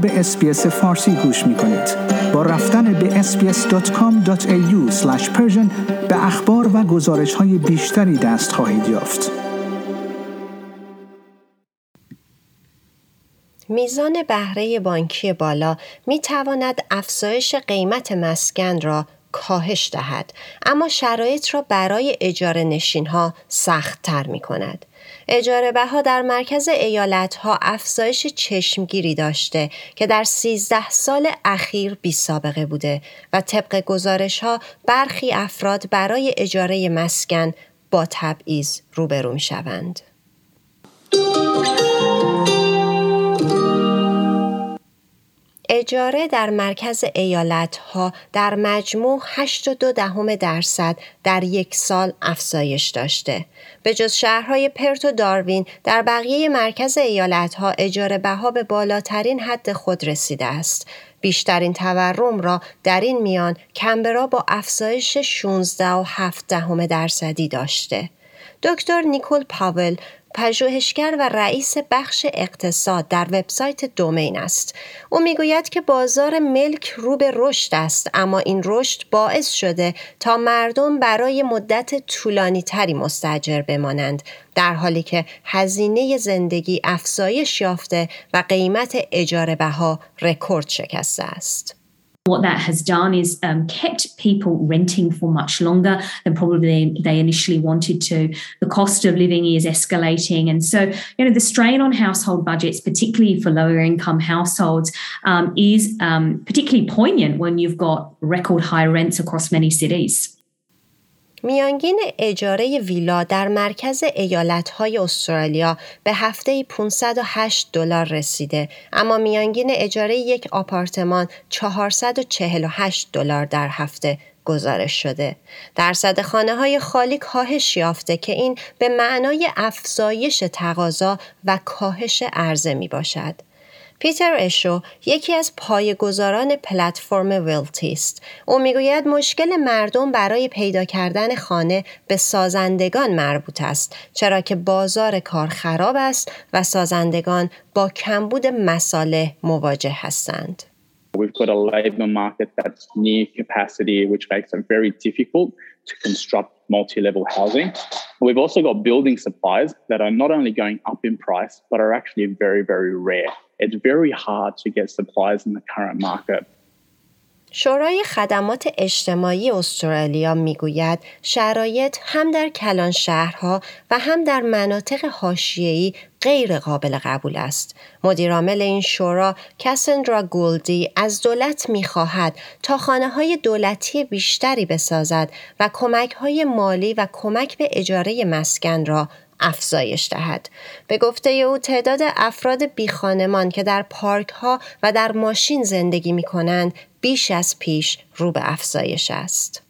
به اسپیس فارسی گوش می کنید. با رفتن به sbs.com.au به اخبار و گزارش های بیشتری دست خواهید یافت. میزان بهره بانکی بالا می تواند افزایش قیمت مسکن را کاهش دهد اما شرایط را برای اجاره نشین ها سخت تر می کند. اجاره بها در مرکز ایالت ها افزایش چشمگیری داشته که در 13 سال اخیر بی سابقه بوده و طبق گزارش ها برخی افراد برای اجاره مسکن با تبعیض روبرو می شوند. اجاره در مرکز ایالت ها در مجموع 8.2 دهم درصد در یک سال افزایش داشته. به جز شهرهای پرت و داروین در بقیه مرکز ایالت ها اجاره بها به بالاترین حد خود رسیده است. بیشترین تورم را در این میان کمبرا با افزایش 16.7 دهم درصدی داشته. دکتر نیکول پاول پژوهشگر و رئیس بخش اقتصاد در وبسایت دومین است. او می‌گوید که بازار ملک رو به رشد است اما این رشد باعث شده تا مردم برای مدت طولانی تری مستجر بمانند در حالی که هزینه زندگی افزایش یافته و قیمت اجاره بها رکورد شکسته است. What that has done is um, kept people renting for much longer than probably they initially wanted to. The cost of living is escalating. And so, you know, the strain on household budgets, particularly for lower income households, um, is um, particularly poignant when you've got record high rents across many cities. میانگین اجاره ویلا در مرکز ایالتهای استرالیا به هفته 508 دلار رسیده اما میانگین اجاره یک آپارتمان 448 دلار در هفته گزارش شده. درصد خانه های خالی کاهش یافته که این به معنای افزایش تقاضا و کاهش عرضه می باشد. پیتر اشو یکی از پایه‌گذاران پلتفرم ویلتی است. او می‌گوید مشکل مردم برای پیدا کردن خانه به سازندگان مربوط است چرا که بازار کار خراب است و سازندگان با کمبود مساله مواجه هستند. We've got a labour market that's near capacity, which makes it very difficult to construct multi level housing. We've also got building supplies that are not only going up in price, but are actually very, very rare. It's very hard to get supplies in the current market. شورای خدمات اجتماعی استرالیا می‌گوید شرایط هم در کلان شهرها و هم در مناطق حاشیه‌ای غیر قابل قبول است. مدیرعامل این شورا کسندرا گولدی از دولت می‌خواهد تا خانه های دولتی بیشتری بسازد و کمک های مالی و کمک به اجاره مسکن را افزایش دهد. به گفته او تعداد افراد بیخانمان که در پارک ها و در ماشین زندگی می کنند بیش از پیش رو به افزایش است.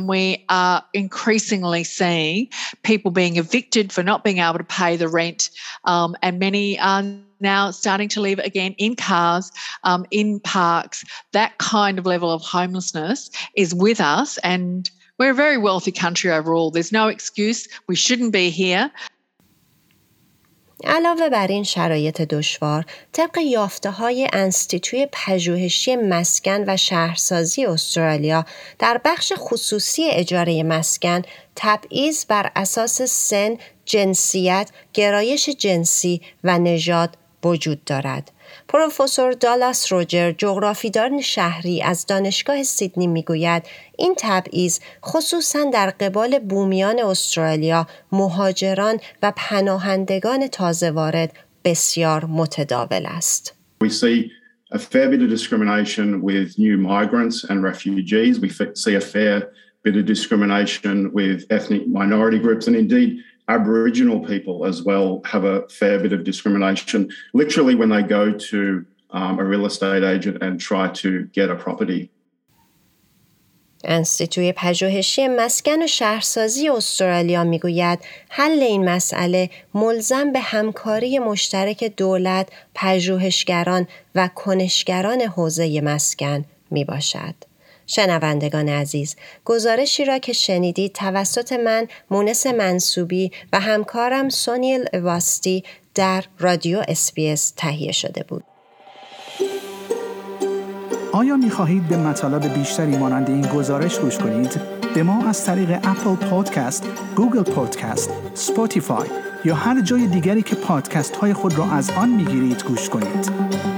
We are increasingly seeing people being evicted for not being able to pay the rent, um, and many are now starting to live again in cars, um, in parks. That kind of level of homelessness is with us, and We're a very wealthy country overall. There's no excuse. We shouldn't be here. علاوه بر این شرایط دشوار، طبق یافته های انستیتوی پژوهشی مسکن و شهرسازی استرالیا در بخش خصوصی اجاره مسکن تبعیض بر اساس سن، جنسیت، گرایش جنسی و نژاد وجود دارد. پروفسور دالاس روجر جغرافیدان شهری از دانشگاه سیدنی می‌گوید این تبعیض خصوصا در قبال بومیان استرالیا مهاجران و پناهندگان تازه وارد بسیار متداول است. We see a fair bit of discrimination with new migrants and refugees. We see a fair bit of discrimination with ethnic minority groups and indeed Aboriginal people as well have a fair bit of discrimination, literally, when they go to um, a real estate agent and try to get a property. انستیتوی پژوهشی مسکن و شهرسازی استرالیا می‌گوید حل این مسئله ملزم به همکاری مشترک دولت، پژوهشگران و کنشگران حوزه مسکن می باشد. شنوندگان عزیز گزارشی را که شنیدید توسط من مونس منصوبی و همکارم سونیل واستی در رادیو اس‌بی‌اس تهیه شده بود آیا می خواهید به مطالب بیشتری مانند این گزارش گوش کنید؟ به ما از طریق اپل پادکست، گوگل پادکست، Spotify یا هر جای دیگری که پادکست های خود را از آن می گیرید گوش کنید.